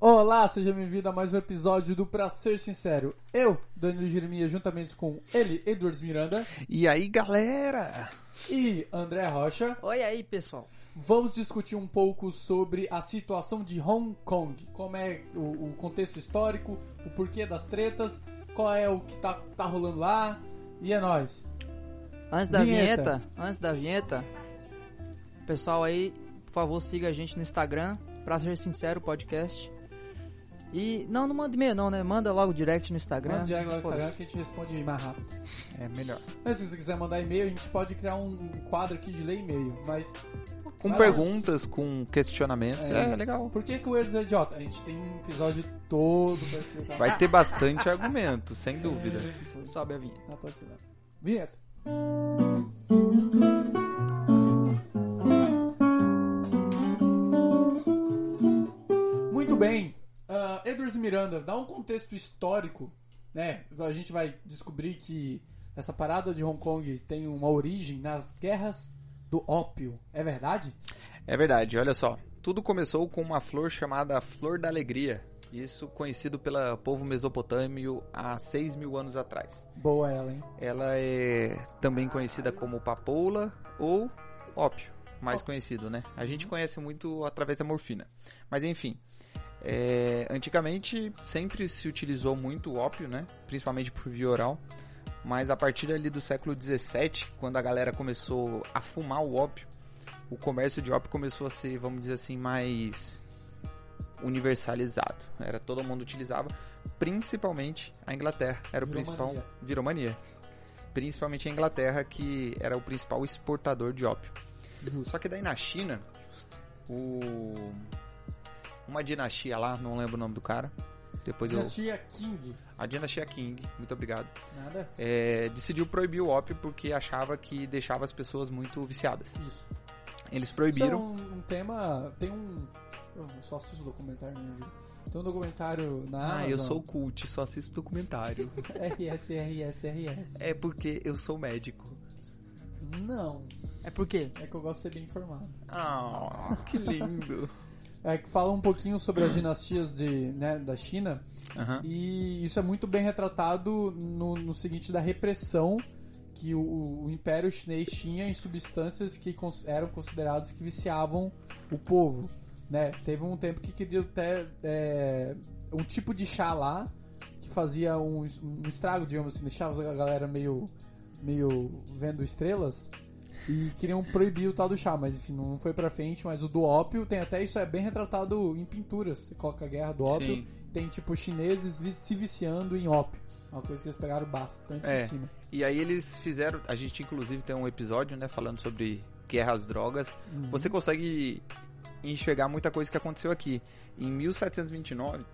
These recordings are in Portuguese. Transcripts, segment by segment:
Olá, seja bem-vindo a mais um episódio do Pra Ser Sincero. Eu, Danilo Jeremias, juntamente com ele, Edwards Miranda E aí, galera? e André Rocha, Oi aí, pessoal. vamos discutir um pouco sobre a situação de Hong Kong. Como é o, o contexto histórico, o porquê das tretas, qual é o que tá, tá rolando lá. E é nóis. Antes da Vinheta. vinheta. antes da vinheta, pessoal aí, por favor, siga a gente no Instagram, pra ser sincero, podcast. E não, não manda e-mail não, né? Manda logo direct no Instagram. Manda direto lá no. Instagram que a gente responde mais rápido. É melhor. Mas se você quiser mandar e-mail, a gente pode criar um quadro aqui de ler e-mail. Mas Com Vai lá. perguntas, com questionamentos. É. É, legal. por que, que o Edwards é idiota? A gente tem um episódio todo pra explicar. Vai ter bastante argumento, sem dúvida. É, se for. Sobe a vinheta. Ah, pode. Vinheta. Muito bem. Uh, Edwards Miranda, dá um contexto histórico, né? A gente vai descobrir que essa parada de Hong Kong tem uma origem nas guerras do ópio. É verdade? É verdade, olha só. Tudo começou com uma flor chamada Flor da Alegria. Isso conhecido pelo povo mesopotâmio há 6 mil anos atrás. Boa ela, hein? Ela é também conhecida como papoula ou ópio, mais conhecido, né? A gente conhece muito através da morfina. Mas enfim, é, antigamente sempre se utilizou muito o ópio, né? Principalmente por via oral. Mas a partir ali do século 17, quando a galera começou a fumar o ópio, o comércio de ópio começou a ser, vamos dizer assim, mais universalizado. Era todo mundo utilizava, principalmente a Inglaterra era o Virou principal mania. virou mania. Principalmente a Inglaterra que era o principal exportador de ópio. Só que daí na China, o uma dinastia lá, não lembro o nome do cara. Depois eu Dinastia King. a dinastia King, muito obrigado. Nada? é, decidiu proibir o ópio porque achava que deixava as pessoas muito viciadas. Isso. Eles Isso é proibiram. um, um tema. Tem um. Eu só assisto documentário na minha vida. Tem um documentário na Ah, Amazon. eu sou cult, só assisto documentário. RS, RS, RS. é porque eu sou médico. Não. É por quê? É que eu gosto de ser bem informado. Ah, que lindo. É que fala um pouquinho sobre as dinastias de, né, da China. Aham. E isso é muito bem retratado no, no seguinte da repressão que o, o Império Chinês tinha em substâncias que cons- eram consideradas que viciavam o povo. Né? Teve um tempo que queria até é, um tipo de chá lá que fazia um, um estrago, digamos assim, deixava a galera meio, meio vendo estrelas e queriam proibir o tal do chá, mas enfim, não foi pra frente, mas o do ópio tem até isso é bem retratado em pinturas. Você coloca a guerra do ópio, Sim. tem tipo chineses se viciando em ópio. Uma coisa que eles pegaram bastante É. em cima. E aí eles fizeram. A gente inclusive tem um episódio, né, falando sobre guerra às drogas. Uhum. Você consegue enxergar muita coisa que aconteceu aqui. Em 1729,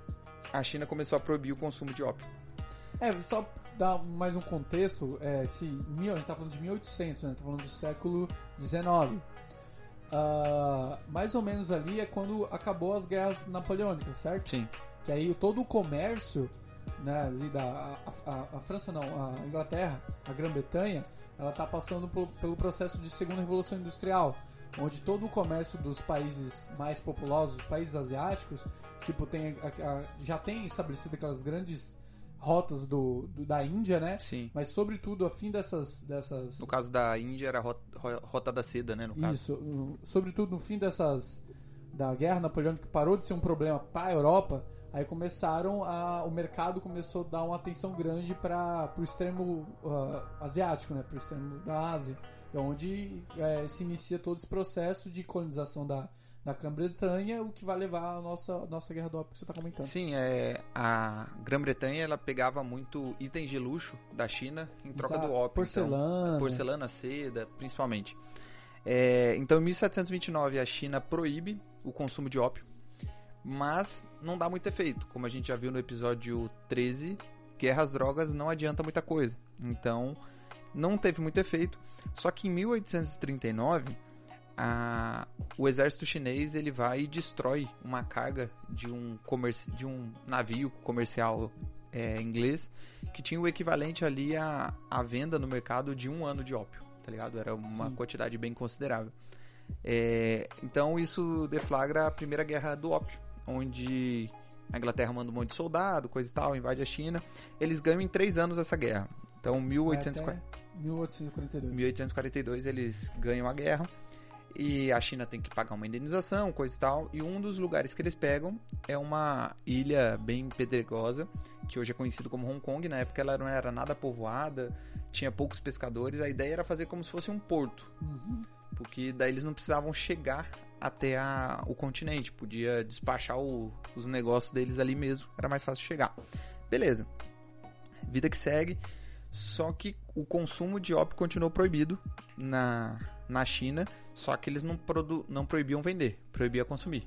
a China começou a proibir o consumo de ópio. É, só dar mais um contexto, é, se, mil, a gente tá falando de 1800, né? Tá falando do século XIX. Ah, mais ou menos ali é quando acabou as guerras napoleônicas, certo? Sim. Que aí todo o comércio, né, ali da a, a- a França não, a Inglaterra, a Grã-Bretanha, ela tá passando por- pelo processo de segunda revolução industrial, onde todo o comércio dos países mais populosos, países asiáticos, tipo tem a- já tem estabelecido aquelas grandes rotas do, do- da Índia, né? Sim. Mas sobretudo a fim dessas dessas No caso da Índia era a rota, ro- rota da seda, né, no caso. isso, sobretudo no fim dessas da guerra napoleônica que parou de ser um problema para a Europa, aí começaram a o mercado começou a dar uma atenção grande para o extremo ah, asiático, né, para o extremo da Ásia, é onde eh, se inicia todo esse processo de colonização da da Grã-Bretanha, o que vai levar a nossa nossa guerra do ópio que você está comentando. Sim, é, a Grã-Bretanha ela pegava muito itens de luxo da China em troca Exato. do ópio. Porcelana. Então, porcelana, seda, principalmente. É, então, em 1729, a China proíbe o consumo de ópio, mas não dá muito efeito. Como a gente já viu no episódio 13, guerra às drogas não adianta muita coisa. Então, não teve muito efeito. Só que em 1839, a- o exército chinês ele vai e destrói uma carga de um, comerci- de um navio comercial é, inglês que tinha o equivalente ali à, à venda no mercado de um ano de ópio, tá ligado? Era uma Sim. quantidade bem considerável. É, então isso deflagra a primeira guerra do ópio, onde A Inglaterra manda um monte de soldado, coisa e tal, invade a China. Eles ganham em três anos essa guerra. Então, 1840. Até 1842. 1842 eles ganham a guerra e a China tem que pagar uma indenização, coisa e tal. E um dos lugares que eles pegam é uma ilha bem pedregosa, que hoje é conhecido como Hong Kong. Na época ela não era nada povoada, tinha poucos pescadores. A ideia era fazer como se fosse um porto, Uhum. porque daí eles não precisavam chegar até a- o continente, podia despachar o- os negócios deles ali mesmo, era mais fácil chegar. Beleza. Vida que segue. Só que o consumo de ópio continuou proibido na, na China, só que eles não, produ, não proibiam vender, proibia consumir.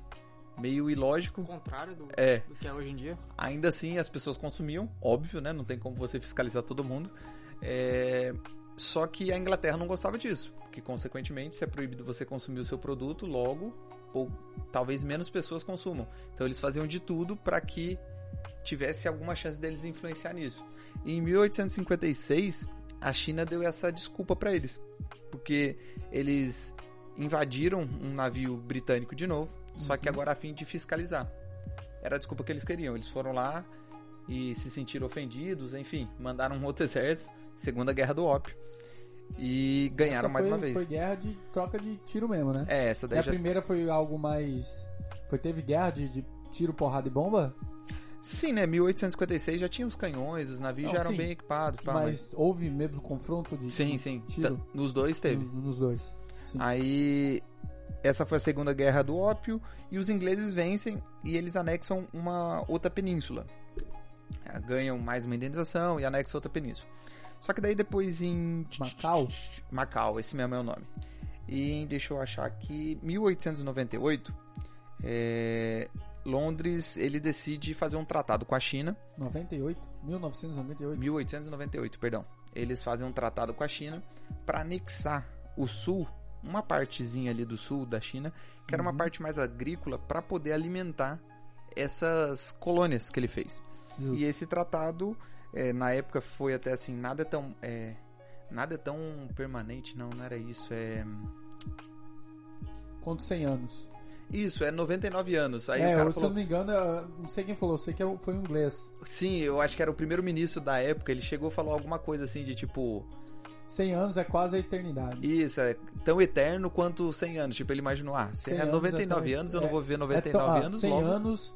Meio ilógico. O contrário do, É, do que é hoje em dia. ainda assim as pessoas consumiam, óbvio, né? Não tem como você fiscalizar todo mundo. É, Só que a Inglaterra não gostava disso, porque consequentemente se é proibido você consumir o seu produto, logo ou talvez menos pessoas consumam. Então eles faziam de tudo para que tivesse alguma chance deles influenciar nisso. E em 1856 a China deu essa desculpa para eles, porque eles invadiram um navio britânico de novo, só que agora a fim de fiscalizar. Era a desculpa que eles queriam. Eles foram lá e se sentiram ofendidos, enfim, mandaram um outro exército, Segunda Guerra do Ópio, e ganharam Essa mais foi- uma vez. Foi guerra de troca de tiro mesmo, né? É, essa E daí a já... primeira foi algo mais. Foi, teve guerra de, de tiro, porrada e bomba? Sim, né? 1856 já tinha os canhões, os navios Não, já eram sim. bem equipados. pá, mas, houve mesmo confronto de Sim, de sim. tiro? Nos dois teve. No- Nos dois. Sim. Aí essa foi a segunda guerra do ópio e os ingleses vencem e eles anexam uma outra península. É, Ganham mais uma indenização e anexam outra península. Só que daí depois em Macau? Macau, esse mesmo é o nome. E deixa eu achar aqui, 1898, é, Londres ele decide fazer um tratado com a China 98? 1998? 1898, perdão. Eles fazem um tratado com a China para anexar o sul, uma partezinha ali do sul da China, que era uma parte mais agrícola para poder alimentar essas colônias que ele fez. Justo. E esse tratado, é, na época, foi até assim, nada tão. É, nada tão permanente, não, não era isso. É. Quantos 100 anos? Isso, é 99 anos. Aí é, eu, se eu falou. não me engano, eu não sei quem falou, eu sei que foi um inglês. Sim, eu acho que era o primeiro-ministro da época. Ele chegou e falou alguma coisa assim de tipo. 100 anos é quase a eternidade. Isso, é tão eterno quanto 100 anos. Tipo, ele imaginou, ah, se 100 é anos 99 é tão- anos, eu não é- vou viver É 99 tão- ah, anos 100 logo. anos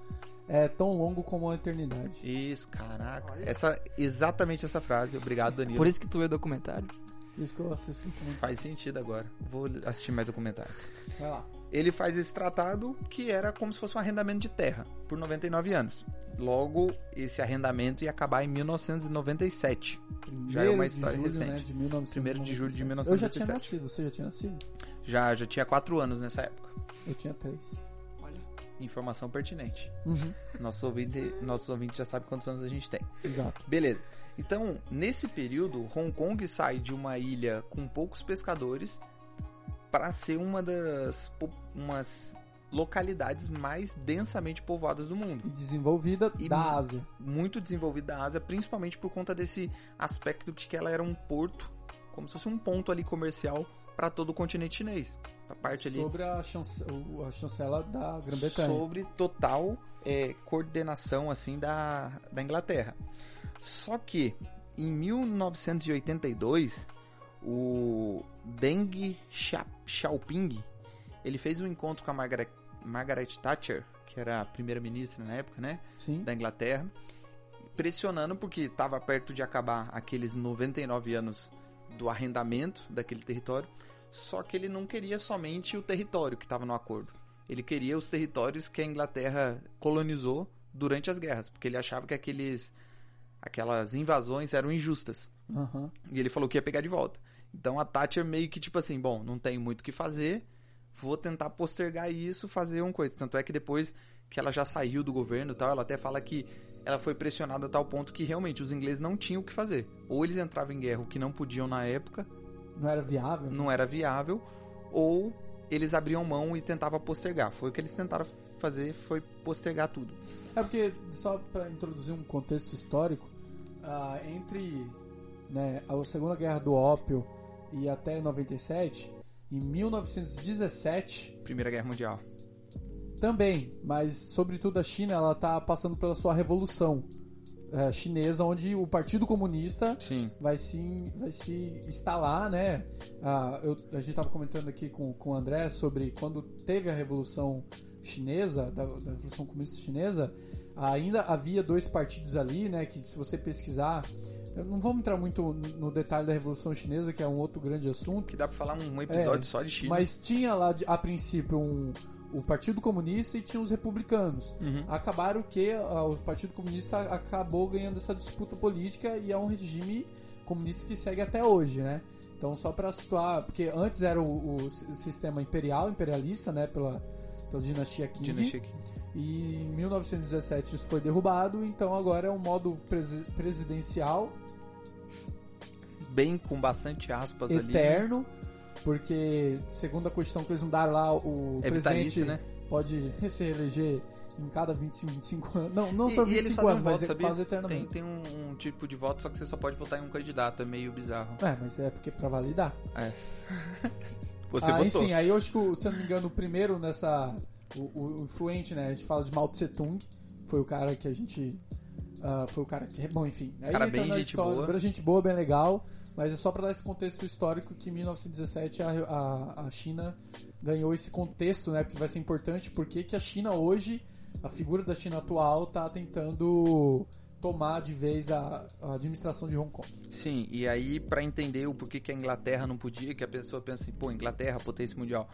é tão longo como a eternidade. Isso, caraca. Essa, exatamente essa frase. Obrigado, Danilo. Por isso que tu vê documentário. Por isso que eu assisto muito. Faz sentido agora. Vou assistir mais documentário. Vai lá. Ele faz esse tratado que era como se fosse um arrendamento de terra por 99 anos. Logo, esse arrendamento ia acabar em 1997. Já é uma Primeiro história julho, recente. Né, de 1997. Primeiro de julho de Eu já tinha 1997. nascido, você já tinha nascido? Já, já tinha 4 anos nessa época. Eu tinha 3. Olha. Informação pertinente. Uhum. Nosso ouvinte, nossos ouvintes já sabem quantos anos a gente tem. Exato. Beleza. Então, nesse período, Hong Kong sai de uma ilha com poucos pescadores para ser uma das umas localidades mais densamente povoadas do mundo. E desenvolvida E da Ásia. Muito desenvolvida da Ásia, principalmente por conta desse aspecto de que ela era um porto, como se fosse um ponto ali comercial para todo o continente chinês. A parte ali Sobre a, chance, a chancela da Grã-Bretanha. sobre total é, coordenação assim da, da Inglaterra. Só que em 1982 o Deng Xia- Xiaoping ele fez um encontro com a Margaret, Margaret Thatcher, que era a primeira-ministra na época, né, Sim. da Inglaterra, pressionando porque estava perto de acabar aqueles 99 anos do arrendamento daquele território. Só que ele não queria somente o território que estava no acordo. Ele queria os territórios que a Inglaterra colonizou durante as guerras, porque ele achava que aqueles aquelas invasões eram injustas. Aham. E ele falou que ia pegar de volta. Então a Thatcher meio que tipo assim, bom, não tenho muito o que fazer, vou tentar postergar isso, fazer uma coisa. Tanto é que depois que ela já saiu do governo e tal, ela até fala que ela foi pressionada a tal ponto que realmente os ingleses não tinham o que fazer. Ou eles entravam em guerra, o que não podiam na época, Não era viável? não era viável, ou eles abriam mão e tentavam postergar. Foi o que eles tentaram fazer, foi postergar tudo. É porque, só para introduzir um contexto histórico, ah, entre né, a Segunda Guerra do Ópio e até 97, em 1917, Primeira Guerra Mundial. Também, mas sobretudo a China, ela tá passando pela sua revolução eh, chinesa, onde o Partido Comunista Sim. vai se, vai se instalar, né? Ah, eu- a gente estava comentando aqui com, com o André sobre quando teve a Revolução Chinesa, da, da Revolução Comunista Chinesa, ainda havia dois partidos ali, né? Que se você pesquisar, eu não vamos entrar muito no detalhe da Revolução Chinesa, que é um outro grande assunto, Que dá pra falar um episódio É, só de China. mas tinha lá a princípio um, o Partido Comunista e tinha os republicanos. Uhum. Acabaram que ah, o Partido Comunista acabou ganhando essa disputa política e é um regime comunista que segue até hoje, né? Então só para situar, porque antes era o, o sistema imperial, imperialista, né, pela, pela dinastia Qing. Dinastia Qing. E em 1917 isso foi derrubado, então agora é um modo presi- presidencial Bem com bastante aspas ali. né? eterno, porque segundo a Constituição que eles mudaram lá, o É presidente né? pode se reeleger em cada 25, 25 anos. Não, não E- só e eles 25 fazem anos, mas voto, é sabia? quase Tem, eternamente. tem um, um tipo de voto, só que você só pode votar em um candidato, é meio bizarro. É, mas é porque pra validar. Você aí votou. sim, aí eu acho que, se eu não me engano, o primeiro nessa. O, o- o influente, né? A gente fala de Mao Tse Tung, foi o cara que a gente. Ah, foi o cara que. Bom, enfim. Aí Cara bem na gente história, boa. gente boa, bem legal. Mas é só pra dar esse contexto histórico que em 1917 a, a, a China ganhou esse contexto, né? Porque vai ser importante porque que a China hoje, a figura da China atual, tá tentando tomar de vez a, a administração de Hong Kong. Sim, e aí pra entender o porquê que a Inglaterra não podia, que a pessoa pensa assim, pô, Inglaterra, potência mundial.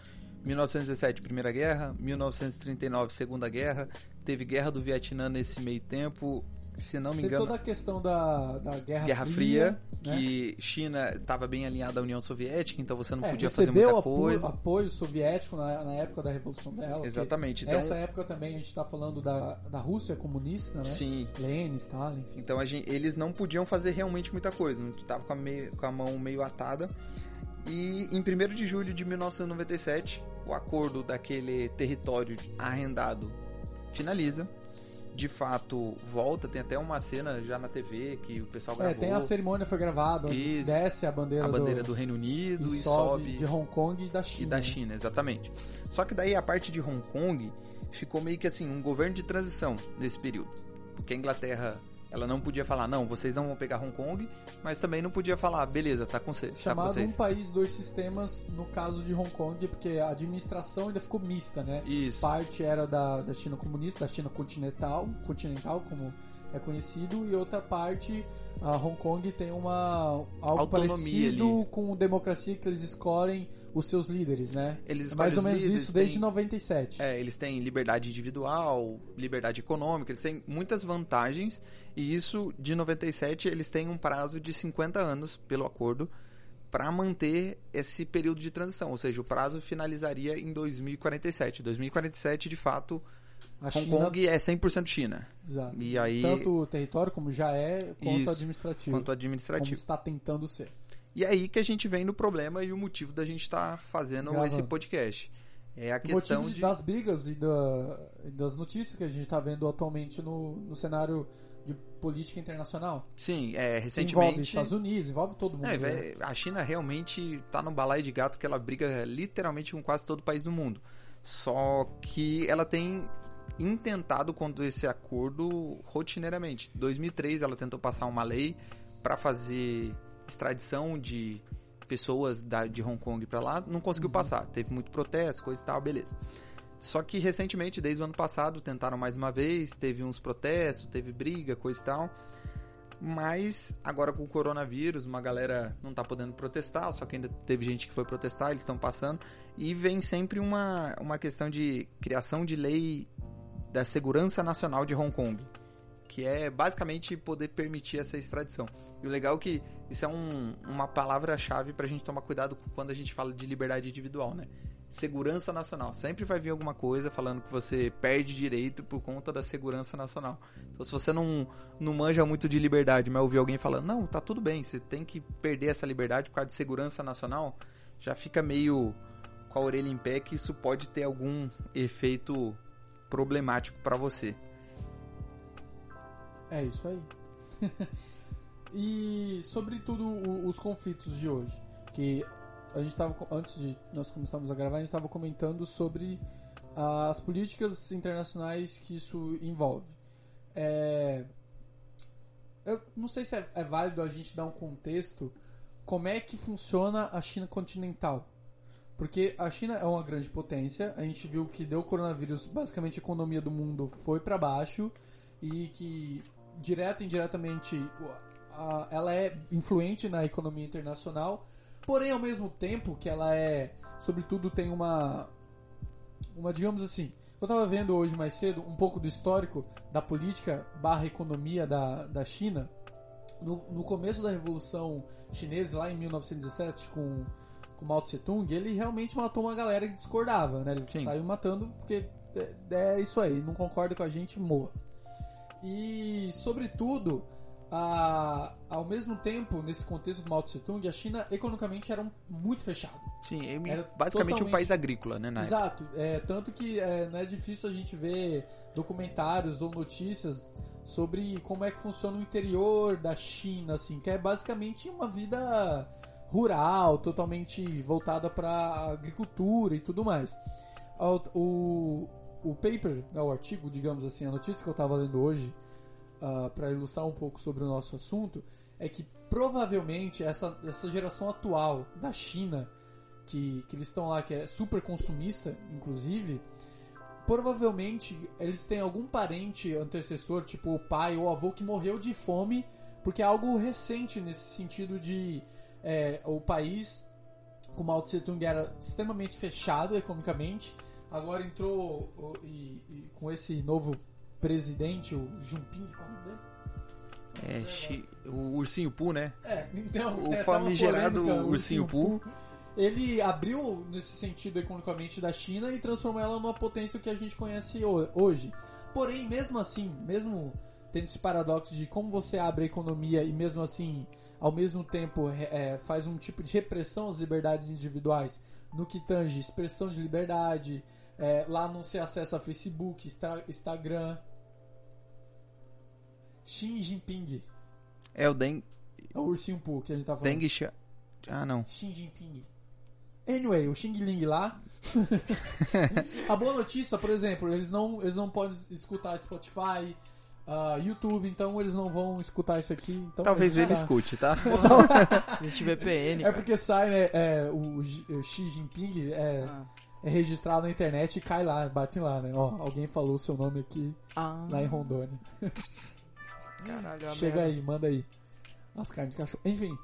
1917, Primeira Guerra, 1939, Segunda Guerra, teve Guerra do Vietnã nesse meio tempo, se não me Tem engano, toda a questão da, da Guerra, Guerra Fria, Fria, né? que China estava bem alinhada à União Soviética, então você não É, podia fazer muita apoio, coisa. apoio soviético na, na época da Revolução dela. Exatamente, então, Essa época também a gente está falando da, da Rússia comunista, né? sim, Lenin, Stalin, enfim. Então a gente- eles não podiam fazer realmente muita coisa, não tava com com a mão meio atada. E em 1 de julho de 1997, o acordo daquele território arrendado finaliza. De fato, volta, tem até uma cena já na TV que o pessoal É, gravou. tem a cerimônia foi gravada, onde Isso. desce a bandeira, a bandeira do, do Reino Unido e e, sobe sobe de Hong Kong e da e China. da né? China, exatamente. Só que daí a parte de Hong Kong ficou meio que assim, um governo de transição nesse período. Porque a Inglaterra, ela não podia falar, não, vocês não vão pegar Hong Kong, mas também não podia falar, beleza, tá com, cê, tá com Chamado vocês. um país, dois sistemas, no caso de Hong Kong, porque a administração ainda ficou mista, né? Isso. Parte era da, da China comunista, da China continental, continental como é conhecido, e outra parte, a Hong Kong tem uma algo Autonomia parecido ali. com democracia que eles escolhem os seus líderes, né? Eles É mais ou menos líderes, isso desde tem- 97. É, eles têm liberdade individual, liberdade econômica, eles têm muitas vantagens e isso de 97 eles têm um prazo de 50 anos pelo acordo para manter esse período de transição, ou seja, o prazo finalizaria em 2047. 2047, de fato, A Hong China, Kong é 100% China, exato. e aí tanto o território como já é, quanto Isso, administrativo. quanto como administrativo. está tentando ser. E aí que a gente vem no problema e o motivo da gente estar fazendo Gravando. esse podcast. É a O questão de das brigas e da- e das notícias que a gente está vendo atualmente no, no cenário de política internacional. Sim, é, Que envolve recentemente Estados Unidos, envolve todo mundo. É, né? a China realmente tá no balaio de gato que ela briga literalmente com quase todo país do mundo. Só que ela tem intentado contra esse acordo rotineiramente. Em 2003 ela tentou passar uma lei para fazer extradição de pessoas da, de Hong Kong para lá, não conseguiu passar. Teve muito protesto, coisa e tal, beleza. Só que recentemente, desde o ano passado, tentaram mais uma vez, teve uns protestos, teve briga, coisa e tal. Mas agora com o coronavírus, uma galera não tá podendo protestar, só que ainda teve gente que foi protestar, eles estão passando. E vem sempre uma, uma questão de criação de lei da segurança nacional de Hong Kong, que é basicamente poder permitir essa extradição. E o legal é que isso é um- uma palavra-chave pra gente tomar cuidado quando a gente fala de liberdade individual, né? Segurança nacional. Sempre vai vir alguma coisa falando que você perde direito por conta da segurança nacional. Então, se você não, não manja muito de liberdade, mas ouvir alguém falando, não, tá tudo bem, você tem que perder essa liberdade por causa de segurança nacional, já fica meio com a orelha em pé que isso pode ter algum efeito problemático pra você. É isso aí. e sobre tudo o- os conflitos de hoje, que a gente tava antes de nós começarmos a gravar, a gente estava comentando sobre as políticas internacionais que isso envolve. É, eu não sei se é, é válido a gente dar um contexto como é que funciona a China continental. Porque a China é uma grande potência, a gente viu que deu o coronavírus, basicamente a economia do mundo foi para baixo e que direta e indiretamente ela é influente na economia internacional, porém ao mesmo tempo que ela é, sobretudo tem uma uma digamos assim, eu estava vendo hoje mais cedo um pouco do histórico da política barra economia da, da China no, no começo da Revolução Chinesa, lá em 1917, com, com Mao Tse Tung, ele realmente matou uma galera que discordava, né? Ele Sim. saiu matando porque é, é isso aí, não concorda com a gente, morra. E, sobretudo, a, ao mesmo tempo, nesse contexto do Mao Tse Tung, a China economicamente era um, muito fechada. Sim, Era basicamente um totalmente- país agrícola, né? Exato, é, tanto que é, não é difícil a gente ver documentários ou notícias sobre como é que funciona o interior da China, assim, que é basicamente uma vida rural, totalmente voltada para agricultura e tudo mais. O, o, o paper, né, o artigo, digamos assim, a notícia que eu estava lendo hoje, para ilustrar um pouco sobre o nosso assunto, é que provavelmente essa, essa geração atual da China que, que eles estão lá, que é super consumista, inclusive, provavelmente eles têm algum parente antecessor, tipo o pai ou avô, que morreu de fome, porque é algo recente nesse sentido de é, o país, com Mao Tse Tung era extremamente fechado economicamente, agora entrou e, e com esse novo presidente, o Jinping, qual é o nome dele? É, chi- o ursinho Poo, né? É, então, O uma famigerado polêmica, o ursinho Poo. Ele abriu nesse sentido economicamente da China e transformou ela numa potência que a gente conhece ho- hoje. Porém, mesmo assim, mesmo tendo esse paradoxo de como você abre a economia e mesmo assim, ao mesmo tempo, é, faz um tipo de repressão às liberdades individuais no que tange expressão de liberdade, é, lá não se acessa Facebook, Insta- Instagram. Xi Jinping, É o Deng, é o ursinho Poo que a gente tá falando. Deng Xia... Ah, não. Xi Jinping. Anyway, o Xing Ling lá. a boa notícia, por exemplo, eles não, eles não podem escutar Spotify, ah, YouTube, então eles não vão escutar isso aqui. Então Talvez gente ele tá- escute, tá? Existe VPN. É porque sai, né? é, o, o Xi Jinping é, Ah. É registrado na internet e cai lá, bate lá, né? Ó, alguém falou o seu nome aqui Ah, lá em Rondônia. caralho, Chega merda. aí, manda aí. As carnes de cachorro. Enfim.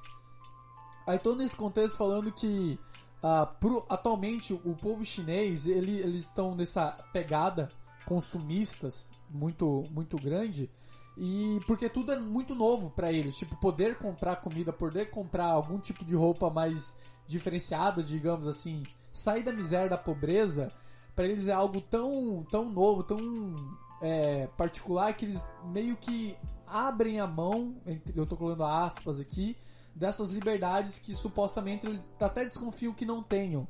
Aí tô nesse contexto falando que ah, pro- atualmente o povo chinês, ele- eles estão nessa pegada consumistas muito, muito grande. E porque tudo é muito novo pra eles, tipo, poder comprar comida, poder comprar algum tipo de roupa mais diferenciada, digamos assim, sair da miséria, da pobreza, pra eles é algo tão, tão novo, tão é, particular que eles meio que abrem a mão, eu tô colocando aspas aqui, dessas liberdades que supostamente eles até desconfiam que não tenham.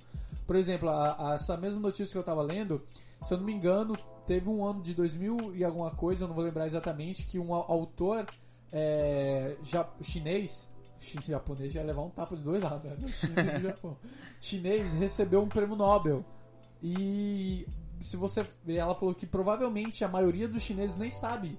Por exemplo, a- a- essa mesma notícia que eu tava lendo, se eu não me engano, teve um ano de 2000 e alguma coisa, eu não vou lembrar exatamente, que um au- autor é, ja- chinês, chi- japonês já ia levar um tapa de dois lados, né? China Japão. Chinês recebeu um prêmio Nobel. E se você ela falou que provavelmente a maioria dos chineses nem sabe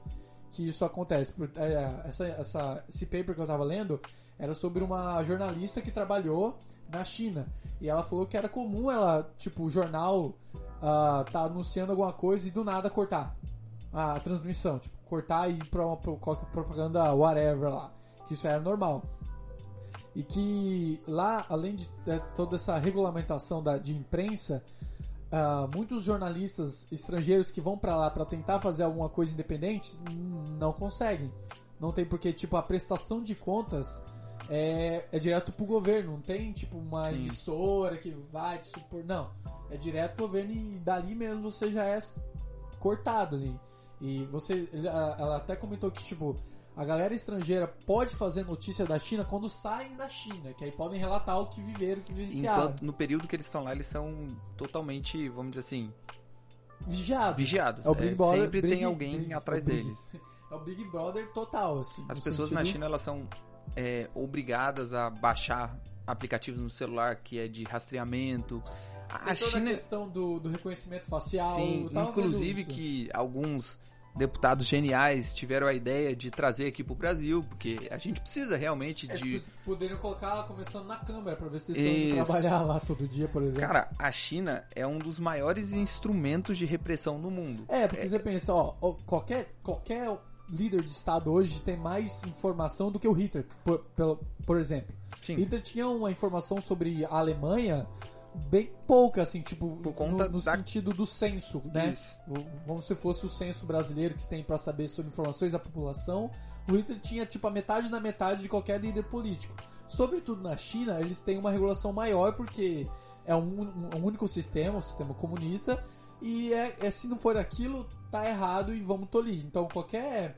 que isso acontece. É, essa, essa- esse paper que eu tava lendo era sobre uma jornalista que trabalhou na China. E ela falou que era comum ela, tipo, o jornal ah, tá anunciando alguma coisa e do nada cortar a transmissão. Tipo, cortar e ir pra uma propaganda whatever lá. Que isso era normal. E que lá, além de é, toda essa regulamentação da, de imprensa, ah, muitos jornalistas estrangeiros que vão pra lá pra tentar fazer alguma coisa independente não conseguem. Não tem porque, tipo, a prestação de contas é, é direto pro governo. Não tem, tipo, uma Sim. emissora que vai te supor. Não. É direto pro governo e dali mesmo você já é cortado ali. E você. Ela até comentou que, tipo, a galera estrangeira pode fazer notícia da China quando saem da China, que aí podem relatar o que viveram, o que vivenciaram. Enquanto no período que eles estão lá, eles são totalmente, vamos dizer assim, Vigiado. vigiados. É o Big É, Brother. sempre Big- tem alguém Big- atrás é Big- deles. É o Big Brother total, assim. As pessoas na sentido- China elas são é, obrigadas a baixar aplicativos no celular que é de rastreamento. A toda China a questão do, do reconhecimento facial. Sim, inclusive que alguns deputados geniais tiveram a ideia de trazer aqui pro Brasil, porque a gente precisa realmente É, de. tipo, poderiam colocar começando na câmera pra ver se eles estão trabalhar lá todo dia, por exemplo. Cara, a China é um dos maiores instrumentos de repressão no mundo. É, porque você pensa, ó, qualquer, qualquer líder de estado hoje tem mais informação do que o Hitler, por, por exemplo. Sim. Hitler tinha uma informação sobre a Alemanha bem pouca, assim, tipo, Por conta no, no da- sentido do censo, né? Isso. Como se fosse o censo brasileiro que tem pra saber sobre informações da população. O Hitler tinha, tipo, a metade da metade de qualquer líder político. Sobretudo na China, eles têm uma regulação maior porque é um, um- um único sistema, o sistema comunista, e é, é- se não for aquilo, tá errado e vamos tolir. Então qualquer.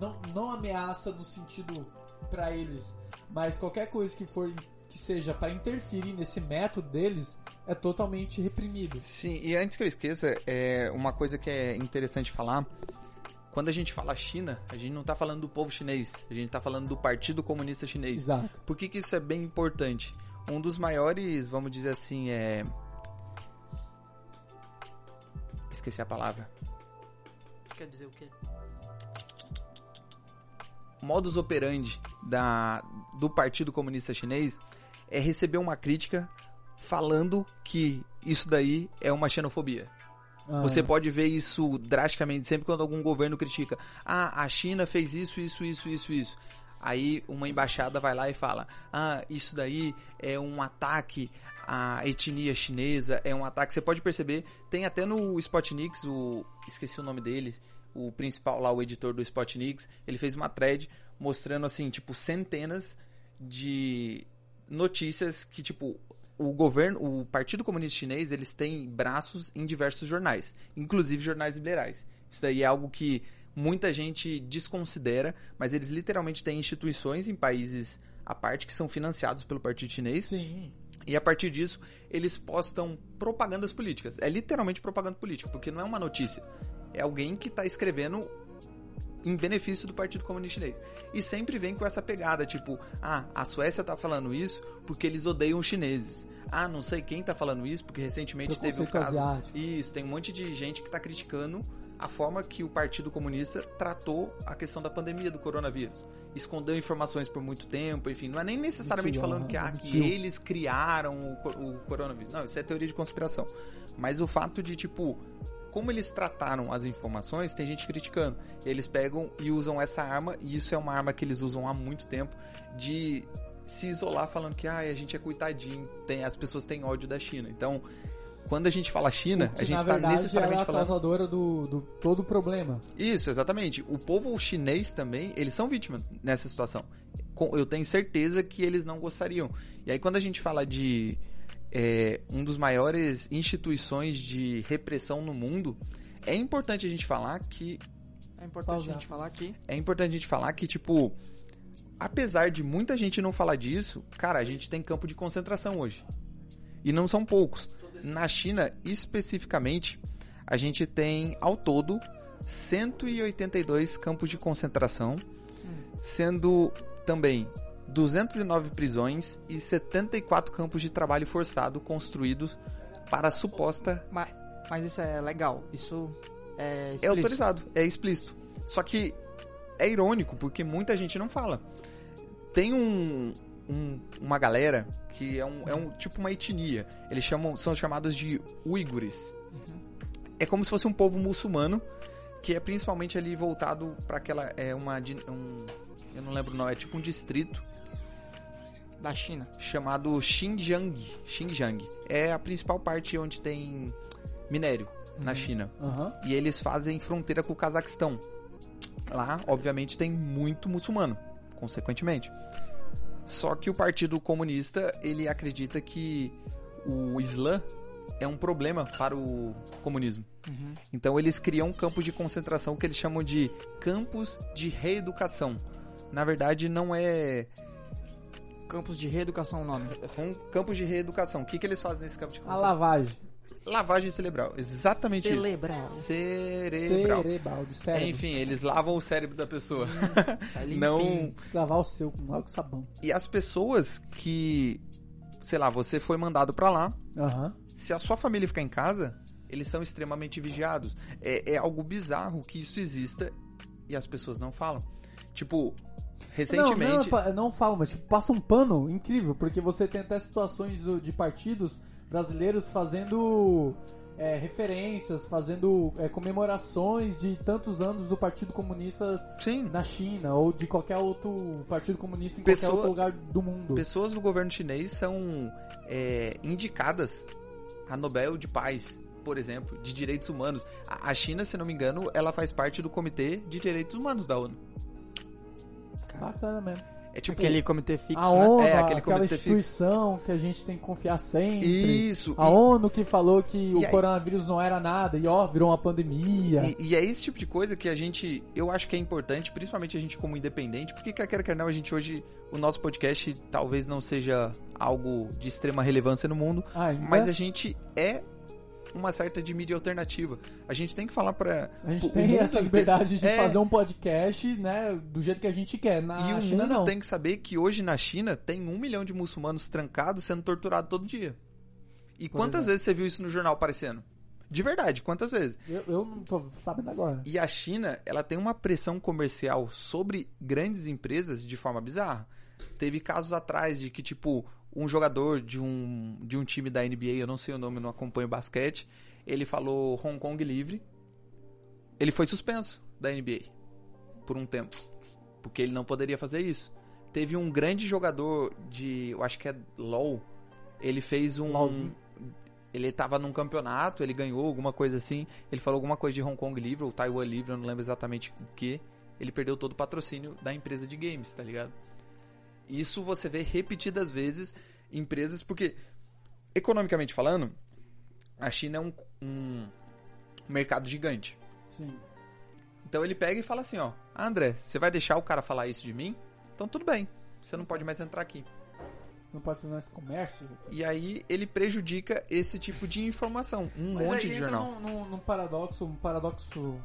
Não, não ameaça no sentido pra eles, mas qualquer coisa que for que seja pra interferir nesse método deles é totalmente reprimido. Sim, e antes que eu esqueça, é uma coisa que é interessante falar. Quando a gente fala China, a gente não tá falando do povo chinês, a gente tá falando do Partido Comunista Chinês. Exato. Por que, que isso é bem importante? Um dos maiores, vamos dizer assim, é. Esqueci a palavra. Quer dizer o quê? Modus operandi da, do Partido Comunista Chinês é receber uma crítica falando que isso daí é uma xenofobia. Ah, Você pode ver isso drasticamente sempre quando algum governo critica. Ah, a China fez isso, isso, isso, isso, isso. Aí uma embaixada vai lá e fala: Ah, isso daí é um ataque à etnia chinesa, é um ataque. Você pode perceber, tem até no Spotnix, o. Esqueci o nome dele, o principal lá, o editor do Spotnix, ele fez uma thread mostrando assim, tipo, centenas de notícias que, tipo, o governo, o Partido Comunista Chinês, eles têm braços em diversos jornais, inclusive jornais liberais. Isso daí é algo que muita gente desconsidera, mas eles literalmente têm instituições em países à parte que são financiados pelo Partido Chinês Sim. e a partir disso eles postam propagandas políticas. É literalmente propaganda política, porque não é uma notícia. É alguém que está escrevendo em benefício do Partido Comunista Chinês. E sempre vem com essa pegada, tipo, ah, a Suécia tá falando isso porque eles odeiam os chineses. Ah, não sei quem tá falando isso, porque recentemente teve um caso. asiático. Isso, tem um monte de gente que tá criticando a forma que o Partido Comunista tratou a questão da pandemia do coronavírus. Escondeu informações por muito tempo, enfim, não é nem necessariamente Mentiu, falando que, ah, que eles criaram o, o coronavírus. Não, isso é teoria de conspiração. Mas o fato de, tipo, como eles trataram as informações, tem gente criticando. Eles pegam e usam essa arma, e isso é uma arma que eles usam há muito tempo, de se isolar falando que ah, a gente é coitadinho, tem, as pessoas têm ódio da China. Então, quando a gente fala China, Que, a gente está necessariamente ela é a falando. causadora do, do todo o problema. Isso, exatamente. O povo chinês também, eles são vítimas nessa situação. Eu tenho certeza que eles não gostariam. E aí quando a gente fala de é, um dos maiores instituições de repressão no mundo, é importante a gente falar que É importante Pausar. a gente falar aqui. é importante a gente falar que tipo apesar de muita gente não falar disso, cara, a gente tem campo de concentração hoje. E não são poucos. Na China, especificamente, a gente tem ao todo 182 campos de concentração, sendo também 209 prisões e 74 campos de trabalho forçado construídos para a suposta Mas, mas isso é legal. Isso é é explícito. autorizado, é explícito. Só que é irônico porque muita gente não fala. Tem um, um- uma galera que é um, é um tipo uma etnia. Eles chamam, são chamados de uigures. É como se fosse um povo muçulmano que é principalmente ali voltado para aquela é uma um, eu não lembro não, é tipo um distrito Da China. chamado Xinjiang. Xinjiang é a principal parte onde tem minério na China. Aham. E eles fazem fronteira com o Cazaquistão. Lá, obviamente, tem muito muçulmano, consequentemente. Só que o Partido Comunista, ele acredita que o Islã é um problema para o comunismo. Uhum. Então eles criam um campo de concentração que eles chamam de campos de reeducação. Na verdade, não é Campos de reeducação o nome. são campos de reeducação. O que, que eles fazem nesse campo de A lavagem Lavagem cerebral. Exatamente isso. Cerebral. Cerebral. cerebral, de cérebro. Enfim, eles lavam o cérebro da pessoa. Tá limpinho. não. Lavar o seu com água e sabão. E as pessoas que, sei lá, você foi mandado pra lá, Aham. Se a sua família ficar em casa, eles são extremamente vigiados. É, é algo bizarro que isso exista e as pessoas não falam. Tipo, recentemente. Não, não, não falo, mas tipo, passa um pano incrível, porque você tem até situações do- de partidos brasileiros fazendo é, referências, fazendo é, comemorações de tantos anos do Partido Comunista Sim. na China, ou de qualquer outro Partido Comunista em Pessoa- qualquer outro lugar do mundo. Pessoas do governo chinês são é, indicadas a Nobel de Paz, por exemplo, de direitos humanos. A a China, se não me engano, ela faz parte do Comitê de Direitos Humanos da ONU. Bacana mesmo. É tipo Aquele comitê fixo, A né? ONU, É, aquele aquela comitê fixo. instituição que a gente tem que confiar sempre. isso. A e- ONU que falou que E o aí- coronavírus não era nada e ó, virou uma pandemia. E, e é esse tipo de coisa que a gente, eu acho que é importante, principalmente a gente como independente, porque quer queira, quer não, a gente hoje, o nosso podcast talvez não seja algo de extrema relevância no mundo, Ainda, mas a gente é uma certa de mídia alternativa. A gente tem que falar pra... a gente tem mundo essa liberdade de É. fazer um podcast, né, do jeito que a gente quer. Na E o China mundo não. tem que saber que hoje na China tem um milhão de muçulmanos trancados sendo torturados todo dia. E Por quantas exemplo. vezes você viu isso no jornal aparecendo? De verdade, quantas vezes? Eu, eu não tô sabendo agora. E a China, ela tem uma pressão comercial sobre grandes empresas de forma bizarra. Teve casos atrás de que, tipo, um jogador de um, de um time da NBA, eu não sei o nome, não acompanho basquete, ele falou Hong Kong livre. Ele foi suspenso da NBA por um tempo. Porque ele não poderia fazer isso. Teve um grande jogador de, eu acho que é LoL, ele fez um... LOLzinho. Ele tava num campeonato, ele ganhou alguma coisa assim. Ele falou alguma coisa de Hong Kong livre ou Taiwan livre, eu não lembro exatamente o que. Ele perdeu todo o patrocínio da empresa de games, tá ligado? Isso você vê repetidas vezes empresas, porque economicamente falando, a China é um, um mercado gigante. Sim. Então ele pega e fala assim, ó, ah, André, você vai deixar o cara falar isso de mim? Então tudo bem, você não pode mais entrar aqui. Não pode fazer mais comércio. E aí ele prejudica esse tipo de informação, um Mas monte aí de entra jornal. Num, num- num paradoxo, um paradoxo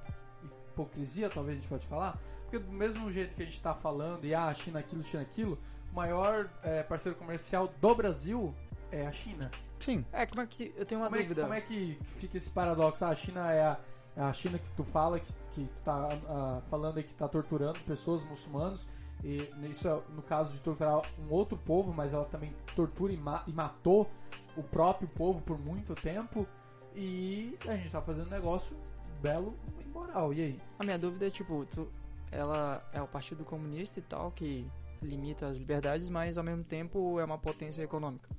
hipocrisia, talvez a gente pode falar. Porque do mesmo jeito que a gente tá falando, e ah, a China aquilo, China aquilo, o maior é, parceiro comercial do Brasil é a China. Sim. É, como é que. Eu tenho uma Como é, dúvida. como é que fica esse paradoxo? Ah, a China é a, é a China que tu fala, que, que tá ah, falando aí que tá torturando pessoas muçulmanos. E isso é no caso de torturar um outro povo, mas ela também tortura e, ma- e matou o próprio povo por muito tempo. E a gente tá fazendo um negócio belo e moral. E aí? A minha dúvida é, tipo, tu- ela é o Partido Comunista e tal, que limita as liberdades, mas ao mesmo tempo é uma potência econômica.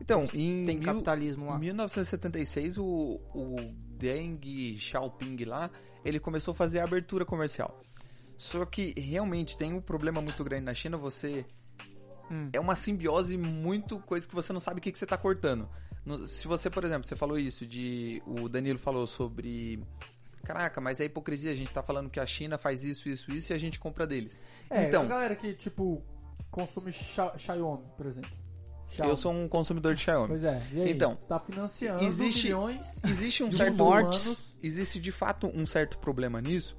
Então, em Tem mil- capitalismo lá. Em 1976, o, o Deng Xiaoping lá, ele começou a fazer a abertura comercial. Só que realmente tem um problema muito grande na China, você... Hum. É uma simbiose muito coisa que você não sabe o que, que você tá cortando. Se você, por exemplo, você falou isso de... O Danilo falou sobre... Caraca, mas é hipocrisia, a gente tá falando que a China faz isso, isso, isso e a gente compra deles. É, então, a galera que, tipo, consome Xia- Xiaomi, por exemplo. eu sou um consumidor de Xiaomi. Pois é, e aí? Então, Você tá financiando existe- milhões Existe um de certo existe de fato um certo problema nisso,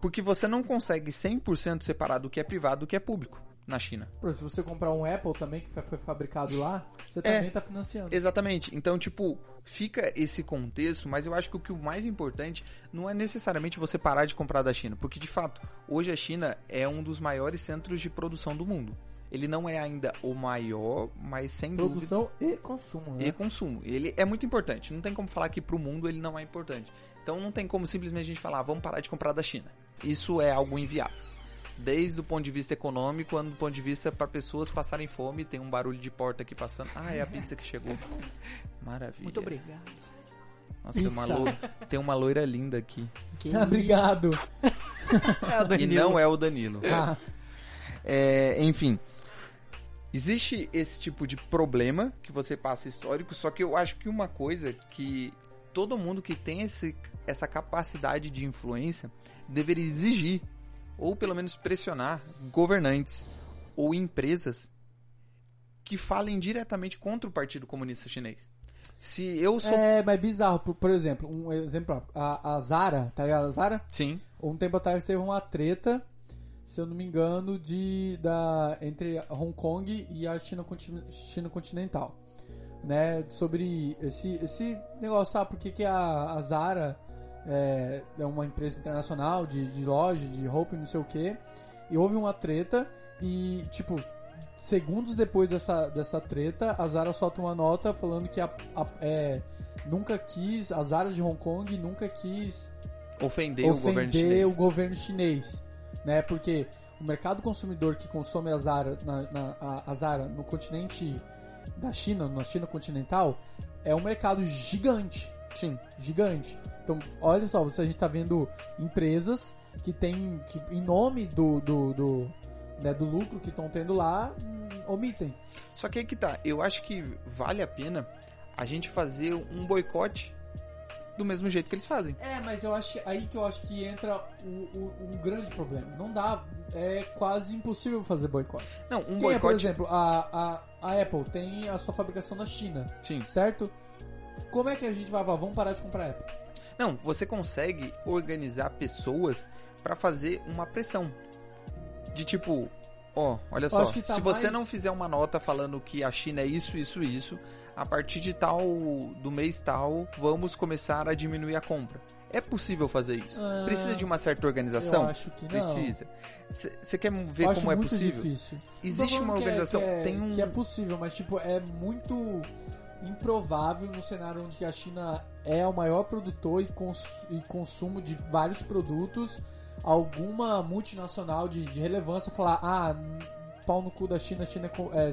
porque você não consegue 100% separar do que é privado do que é público na China. Se você comprar um Apple também, que foi fabricado lá, você É. também tá financiando. Exatamente. Então, tipo, fica esse contexto, mas eu acho que o que o mais importante não é necessariamente você parar de comprar da China, porque de fato, hoje a China é um dos maiores centros de produção do mundo. Ele não é ainda o maior, mas sem dúvida Produção e consumo, né? e consumo. Ele é muito importante. Não tem como falar que pro mundo ele não é importante. Então não tem como simplesmente a gente falar, "Ah, vamos parar de comprar da China. Isso é algo inviável. Desde o ponto de vista econômico, quando do ponto de vista para pessoas passarem fome, tem um barulho de porta aqui passando. Ah, é a pizza que chegou. Maravilha. Muito obrigado. Nossa, tem uma, loira, tem uma loira linda aqui. Que Obrigado. É E não é o Danilo. Ah, É, enfim. Existe esse tipo de problema que você passa histórico, só que eu acho que uma coisa que todo mundo que tem esse, essa capacidade de influência deveria exigir, ou pelo menos pressionar, governantes ou empresas que falem diretamente contra o Partido Comunista Chinês. Se eu sou. é, mas bizarro. Por, por exemplo, um exemplo, a, a Zara, tá ligado? A Zara, Sim, um tempo atrás teve uma treta, se eu não me engano, de, da, entre Hong Kong e a China, China continental. né, sobre esse, esse negócio, sabe, por que, que a, a Zara é, é uma empresa internacional de, de loja, de roupa e não sei o que, e houve uma treta e, tipo, segundos depois dessa, dessa treta, a Zara solta uma nota falando que a, a- é, nunca quis, a Zara de Hong Kong nunca quis Ofender, o governo ofender chinês. o governo chinês, né? Porque o mercado consumidor que consome a Zara, na, na- a, a Zara no continente da China, na China continental, é um mercado gigante, Sim. gigante. Então, olha só, você a gente tá vendo empresas que tem que em nome do do, do, né, do lucro que estão tendo lá, hum, omitem. Só que aí que tá, eu acho que vale a pena a gente fazer um boicote do mesmo jeito que eles fazem. É, mas eu acho que aí que eu acho que entra o, o- um grande problema. Não dá, é quase impossível fazer boicote. Não, um é, por boicote. exemplo, a, a, a Apple tem a sua fabricação na China, Sim. certo? Como é que a gente vai, vamos parar de comprar Apple? Não, você consegue organizar pessoas pra fazer uma pressão. De tipo, ó, olha só, tá se você mais- não fizer uma nota falando que a China é isso, isso, isso, a partir de tal do mês tal, vamos começar a diminuir a compra. É possível fazer isso. Ah, Precisa de uma certa organização? Eu acho que não. Precisa. Você quer ver Eu como é possível? difícil. Existe uma que é- organização, que é, tem um que é possível, mas tipo é muito improvável no cenário onde a China é o maior produtor e, cons e consumo de vários produtos, alguma multinacional de, de relevância falar ah pau no cu da China, a China é, é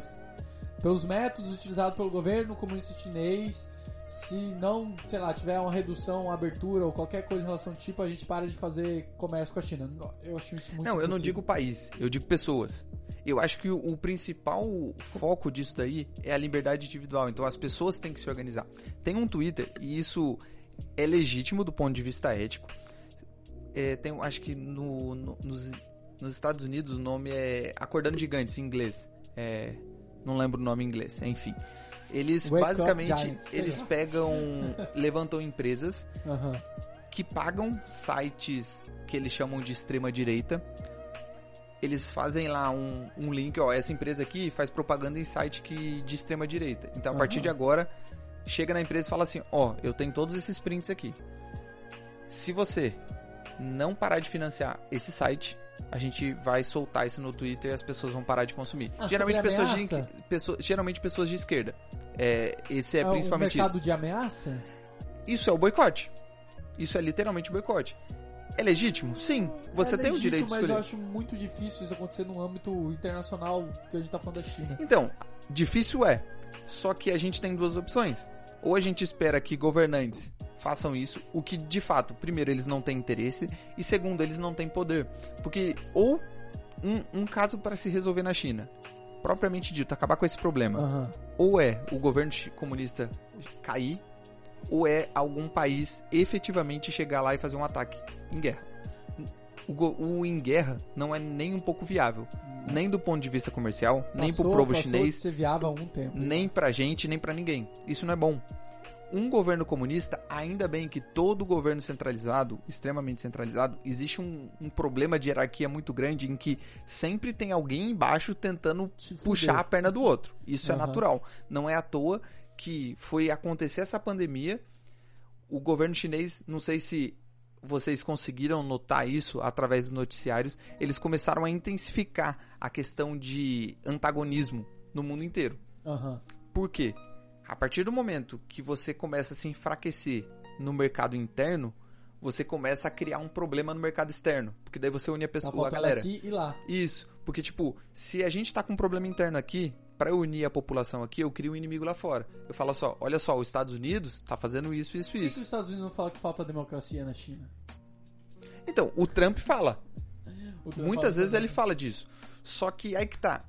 pelos métodos utilizados pelo governo comunista chinês. Se não, sei lá, tiver uma redução, uma abertura ou qualquer coisa em relação ao tipo, a gente para de fazer comércio com a China. Eu acho isso muito Não, eu não digo país, eu digo pessoas. Eu acho que o, o principal foco disso daí é a liberdade individual. Então as pessoas têm que se organizar. Tem um Twitter, e isso é legítimo do ponto de vista ético. É, tem, acho que no, no- nos, nos Estados Unidos o nome é Acordando Gigantes em inglês. É, não lembro o nome em inglês, enfim. Eles Wake basicamente eles pegam, levantam empresas que pagam sites que eles chamam de extrema direita. Eles fazem lá um, um link, ó, essa empresa aqui faz propaganda em site que de extrema direita. Então a partir de agora, chega na empresa e fala assim, ó, eu tenho todos esses prints aqui. Se você não parar de financiar esse site, a gente vai soltar isso no Twitter e as pessoas vão parar de consumir. Ah, geralmente pessoas de pessoas, geralmente pessoas de esquerda. É, esse é, É o principalmente mercado isso. de ameaça? Isso é o boicote. Isso é literalmente boicote. É legítimo? Sim. Você É tem o legítimo, direito de mas eu escolher. acho muito difícil isso acontecer no âmbito internacional que a gente tá falando da China. Então, difícil é. Só que a gente tem duas opções. Ou a gente espera que governantes façam isso, o que de fato, primeiro, eles não têm interesse, e segundo, eles não têm poder. Porque, ou um, um caso para se resolver na China, propriamente dito, acabar com esse problema, Aham. ou é o governo comunista cair, ou é algum país efetivamente chegar lá e fazer um ataque em guerra. O, o em guerra não é nem um pouco viável, nem do ponto de vista comercial, nem pro Passou- povo passou chinês, viável algum tempo. nem pra gente, nem pra ninguém. Isso não é bom. Um governo comunista, ainda bem que todo governo centralizado, extremamente centralizado, existe um, um problema de hierarquia muito grande em que sempre tem alguém embaixo tentando puxar a perna do outro. Isso é Aham. natural. Não é à toa que foi acontecer essa pandemia. O governo chinês, não sei se vocês conseguiram notar isso através dos noticiários, eles começaram a intensificar a questão de antagonismo no mundo inteiro. Aham. Por quê? A partir do momento que você começa a se enfraquecer no mercado interno, você começa a criar um problema no mercado externo. Porque daí você une a Tá pessoa, a faltando galera. aqui e lá. Isso, porque tipo, se a gente tá com um problema interno aqui, pra eu unir a população aqui, eu crio um inimigo lá fora. Eu falo só, olha só, os Estados Unidos tá fazendo isso, isso, Por que, que isso. os Estados Unidos não falam que falta democracia na China? Então, o Trump fala. O Trump Muitas fala vezes também. ele fala disso. Só que aí que tá.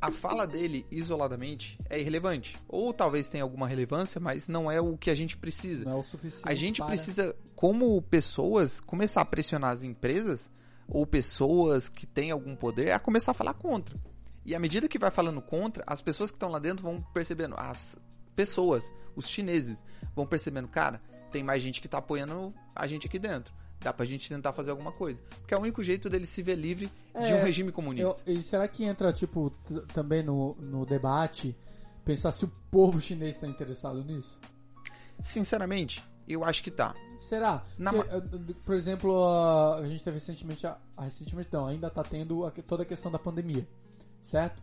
A fala dele, isoladamente, é irrelevante. Ou talvez tenha alguma relevância, mas não é o que a gente precisa. Não é o suficiente. A gente para- precisa, como pessoas, começar a pressionar as empresas ou pessoas que têm algum poder a começar a falar contra. E à medida que vai falando contra, as pessoas que estão lá dentro vão percebendo, as pessoas, os chineses, vão percebendo, cara, tem mais gente que tá apoiando a gente aqui dentro. Dá pra gente tentar fazer alguma coisa. Porque é o único jeito dele se ver livre de É, um regime comunista. Eu- e será que entra, tipo, também no, no debate Pensar se o povo chinês está interessado nisso. Sinceramente, eu acho que tá. Será? Porque, por exemplo, a, gente teve recentemente, recentemente não, ainda está tendo toda a questão da pandemia, certo?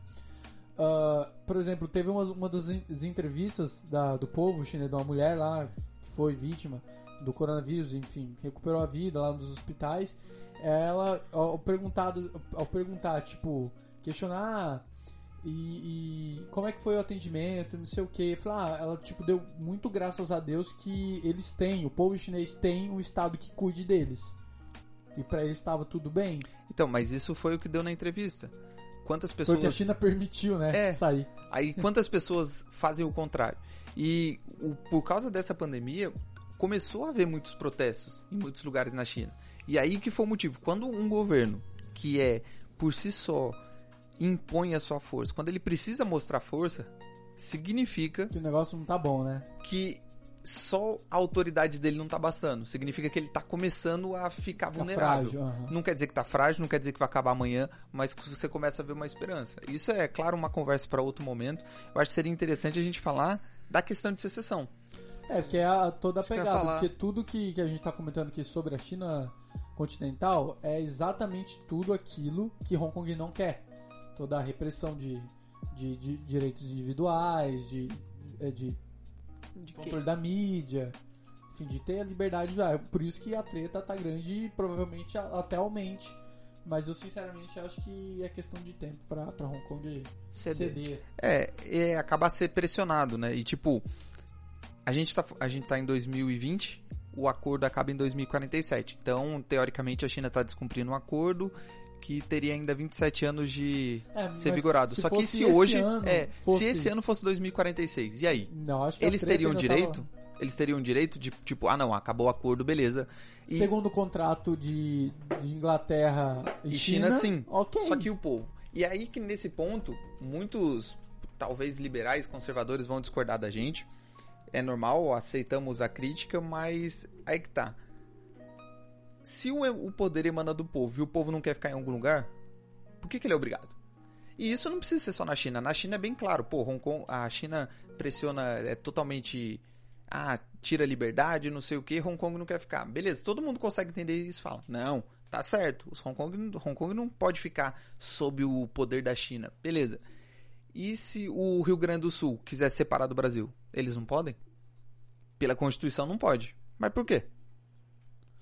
Uh, por exemplo, teve uma, uma das entrevistas da- do povo chinês, de uma mulher lá que foi vítima do coronavírus, enfim, recuperou a vida lá nos hospitais. Ela, ao, perguntado, ao perguntar, tipo, questionar e, e como é que foi o atendimento, não sei o que. Ah, ela tipo deu muito graças a Deus que eles têm, o povo chinês tem um estado que cuide deles. E pra eles estava tudo bem, Então, mas isso foi o que deu na entrevista. Quantas pessoas. porque a China permitiu, né, É. sair. Aí quantas pessoas fazem o contrário? E o- por causa dessa pandemia, começou a haver muitos protestos em muitos lugares na China. E aí que foi o motivo. Quando um governo que é por si só impõe a sua força, quando ele precisa mostrar força, significa Que o negócio não tá bom, né? que só a autoridade dele não tá bastando. Significa que ele tá começando a ficar Tá vulnerável. frágil. aham. Não quer dizer que tá frágil, não quer dizer que vai acabar amanhã, mas você começa a ver uma esperança. Isso é, claro, uma conversa para outro momento. Eu acho que seria interessante a gente falar da questão de secessão. É, porque é a, toda a Isso pegada. falar. Porque tudo que, que a gente tá comentando aqui sobre a China continental é exatamente tudo aquilo que Hong Kong não quer. Toda a repressão de, de, de direitos individuais, de, é, de De quê? controle da mídia, enfim, de ter a liberdade. de- é Por isso que a treta tá grande e provavelmente até aumente. Mas eu sinceramente acho que é questão de tempo pra, pra Hong Kong Ceder. ceder. É, é acabar ser pressionado, né? E tipo, a gente tá, a gente tá em 2020, o acordo acaba em 2047. Então, teoricamente, a China tá descumprindo um acordo que teria ainda 27 anos de É, ser vigorado. Só que se hoje, é, fosse- se esse ano fosse 2046, e aí? Não, acho que a Eles teriam direito? tava- Eles teriam direito de, tipo, ah não, acabou o acordo, beleza. E, Segundo o contrato de, de Inglaterra e, e China, sim. Ok. Só que o povo. E aí que nesse ponto, muitos, talvez liberais, conservadores vão discordar da gente. É normal, aceitamos a crítica, mas aí que tá. Se o, poder emana do povo e o povo não quer ficar em algum lugar, por que, que ele é obrigado? E isso não precisa ser só na China. Na China é bem claro, pô, Hong Kong, a China pressiona, é totalmente. Ah, tira liberdade, não sei o que, Hong Kong não quer ficar. Beleza, todo mundo consegue entender isso e fala. Não, tá certo. Os Hong Kong, Hong Kong não pode ficar sob o poder da China. Beleza. E se o Rio Grande do Sul quiser separar do Brasil? Eles não podem? Pela Constituição não pode. Mas por quê?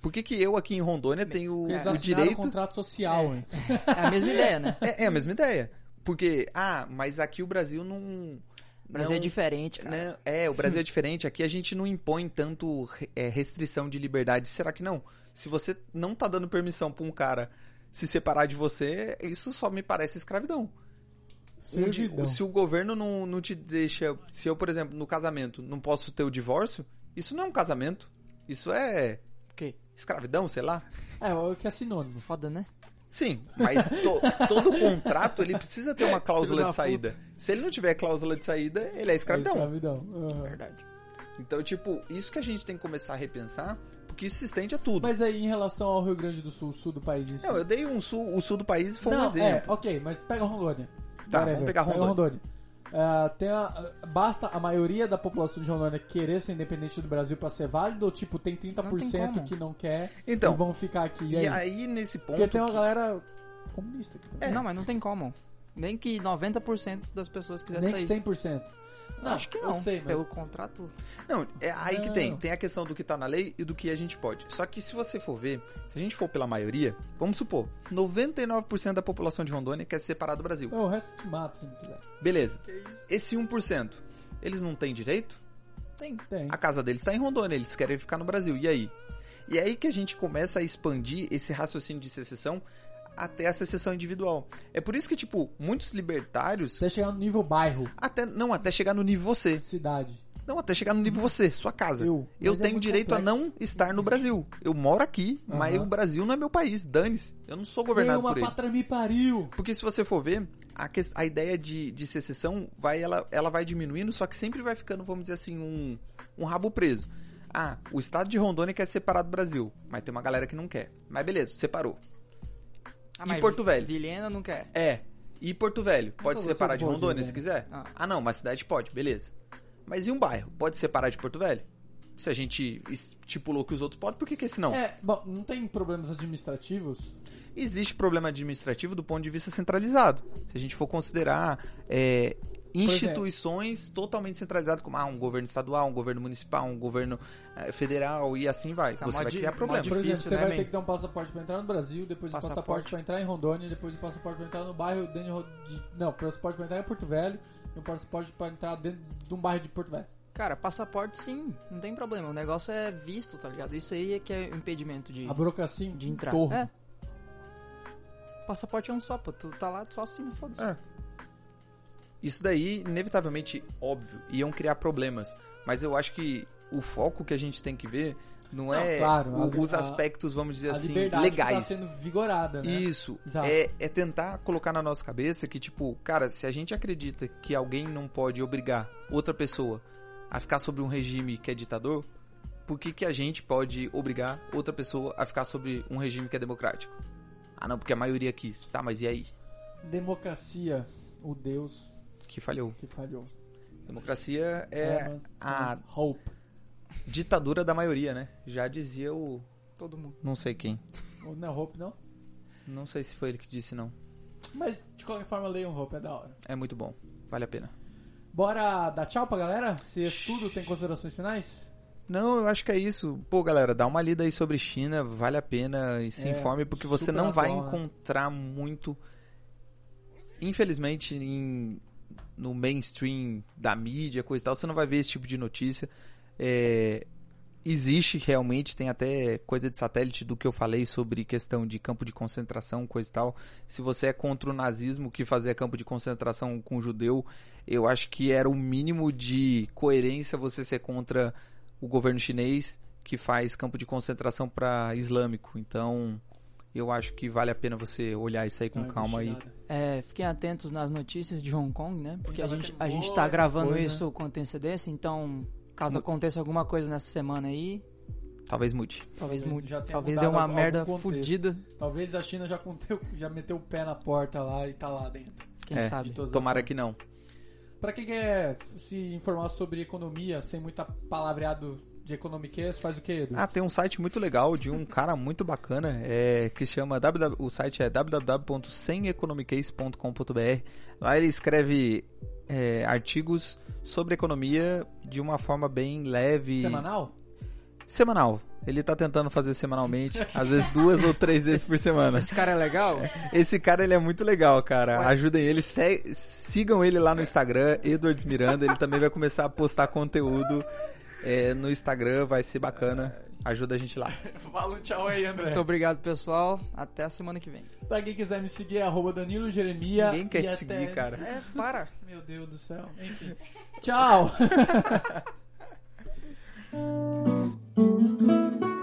Por que, que eu aqui em Rondônia tenho Eles o direito. um contrato social, hein? É a mesma ideia, né? É, é a mesma ideia. Porque, ah, mas aqui o Brasil não. O Brasil não- é diferente, cara. né? É, o Brasil é diferente. Aqui a gente não impõe tanto é, restrição de liberdade. Será que não? Se você não tá dando permissão pra um cara se separar de você, isso só me parece escravidão. Um se o governo não, não te deixa. Se eu, por exemplo, no casamento não posso ter o divórcio, isso não é um casamento. Isso é. O quê? Escravidão, sei lá. É, o que é sinônimo. Foda, né? Sim, mas to- todo contrato ele precisa ter uma cláusula de saída. Se ele não tiver cláusula de saída, ele é escravidão. É escravidão. aham. Verdade. Então, tipo, isso que a gente tem que começar a repensar, porque isso se estende a tudo. Mas aí, em relação ao Rio Grande do Sul, sul do país... Isso... Não, eu dei um sul, o sul do país foi um Não, é, exemplo. ok, mas pega Rondônia. Tá, Whatever, vamos pegar Rondônia. Rondônia. Tem a- basta a maioria da população de Rondônia querer ser independente do Brasil pra ser válido ou tipo tem 30% Não tem que não quer Então, e vão ficar aqui? E, E aí? aí, nesse ponto. Porque tem uma que- galera comunista aqui. É. Não, mas não tem como. Nem que 90% das pessoas quisessem Nem que sair. 100%. Não, Acho que não. sei, mas- Pelo contrato. Não, é aí que Não. tem. Tem a questão do que tá na lei e do que a gente pode. Só que se você for ver, se a gente for pela maioria, vamos supor, 99% da população de Rondônia quer se separar do Brasil. O resto te mata se não quiser. Beleza. Esse 1%, eles não têm direito? Tem. Tem. A casa deles está em Rondônia, eles querem ficar no Brasil. E aí? E é aí que a gente começa a expandir esse raciocínio de secessão até a secessão individual. É por isso que, tipo, muitos libertários. Até chegar no nível bairro, Até, não, até chegar no nível você. cidade. Não, até chegar no nível você, sua casa. Eu. Eu Mas é tenho muito direito complexo. a não estar no Brasil. Eu moro aqui, mas Aham. o Brasil não é meu país. Dane-se. Eu não sou governado por ele. pátria me pariu. Porque se você for ver, a, ques- a ideia de, de secessão vai, ela, ela vai diminuindo, só que sempre vai ficando, vamos dizer assim, um, um rabo preso. Ah, o estado de Rondônia quer separar do Brasil, mas tem uma galera que não quer. Mas beleza, separou. Ah, E mas Porto Velho? Vilhena não quer. É. E Porto Velho, pode você separar de Rondônia se quiser? Ah. Ah, não, uma cidade pode, beleza. Mas e um bairro? Pode separar de Porto Velho? Se a gente estipulou que os outros podem, por que, que esse não? É, bom, não tem problemas administrativos? Existe problema administrativo do ponto de vista centralizado. Se a gente for considerar é, instituições totalmente centralizadas, como ah, um governo estadual, um governo municipal, um governo eh, federal e assim vai. Tá Você vai criar problema. Por exemplo, Difícil, você né, vai man? ter que dar um passaporte pra entrar no Brasil, depois um Passaporte. passaporte pra entrar em Rondônia, depois um passaporte pra entrar no bairro dentro de, de Não, passaporte pra entrar em Porto Velho e um passaporte pra entrar dentro de um bairro de Porto Velho. Cara, passaporte sim, não tem problema. O negócio é visto, tá ligado? Isso aí é que é o impedimento de, A burocracia de entrar. torre. É. Passaporte é um só, pô. Tu tá lá, tu só assina, foda-se. É. Isso daí, inevitavelmente, óbvio, iam criar problemas. Mas eu acho que o foco que a gente tem que ver não, Não, é claro, o- a- os aspectos, vamos dizer a assim, liberdade legais. tá sendo vigorada, né? Isso. É, é tentar colocar na nossa cabeça que, tipo, cara, se a gente acredita que alguém não pode obrigar outra pessoa a ficar sobre um regime que é ditador, por que, que a gente pode obrigar outra pessoa a ficar sobre um regime que é democrático? Ah, não, porque a maioria quis. Tá, mas e aí? Democracia, o Deus Que falhou. que falhou. Democracia é mas- a Hope. ditadura da maioria, né? Já dizia o. Todo mundo. Não sei quem. Ou Não é Hope, não? Não sei se foi ele que disse, não. Mas, de qualquer forma, leiam Hope, é da hora. É muito bom. Vale a pena. Bora dar tchau pra galera? Se tudo tem considerações finais? Não, eu acho que é isso. Pô, galera, dá uma lida aí sobre China, vale a pena e se É, informe, porque você não vai né? encontrar muito. Infelizmente, em- no mainstream da mídia, coisa e tal, você não vai ver esse tipo de notícia. É, existe realmente, tem até coisa de satélite do que eu falei sobre questão de campo de concentração, coisa e tal. Se você é contra o nazismo que fazia campo de concentração com judeu, eu acho que era o mínimo de coerência você ser contra o governo chinês que faz campo de concentração para islâmico. Então, eu acho que vale a pena você olhar isso aí com uma calma aí. É, fiquem atentos nas notícias de Hong Kong, né? Porque a gente, a gente muita tá gravando coisa. isso com antecedência, então caso aconteça alguma coisa nessa semana aí, Talvez mude. talvez mude. já Talvez dê uma algum merda fodida, Talvez a China já, conteu, já meteu o pé na porta lá e tá lá dentro. quem É, sabe. Tomara que não. Pra quem quer se informar sobre economia, sem muito palavreado de economiquez, faz o que, Edu? Ah, tem um site muito legal de um cara muito bacana, é, que chama www, o site é www.semeconomicase.com.br. Lá ele escreve é, artigos sobre economia de uma forma bem leve. Semanal? Semanal. Ele tá tentando fazer semanalmente, às vezes duas ou três vezes por semana. Esse cara é legal? Esse cara, ele é muito legal, cara. Ué. Ajudem ele, se- sigam ele lá no Instagram, Edwards Miranda. Ele também vai começar a postar conteúdo é, no Instagram, vai ser bacana. Ajuda a gente lá. Fala um tchau aí, André. Muito obrigado, pessoal. Até a semana que vem. Pra quem quiser me seguir, é arroba Danilo Jeremia. Ninguém quer te até... seguir, cara. É, para. Meu Deus do céu. Enfim. Tchau.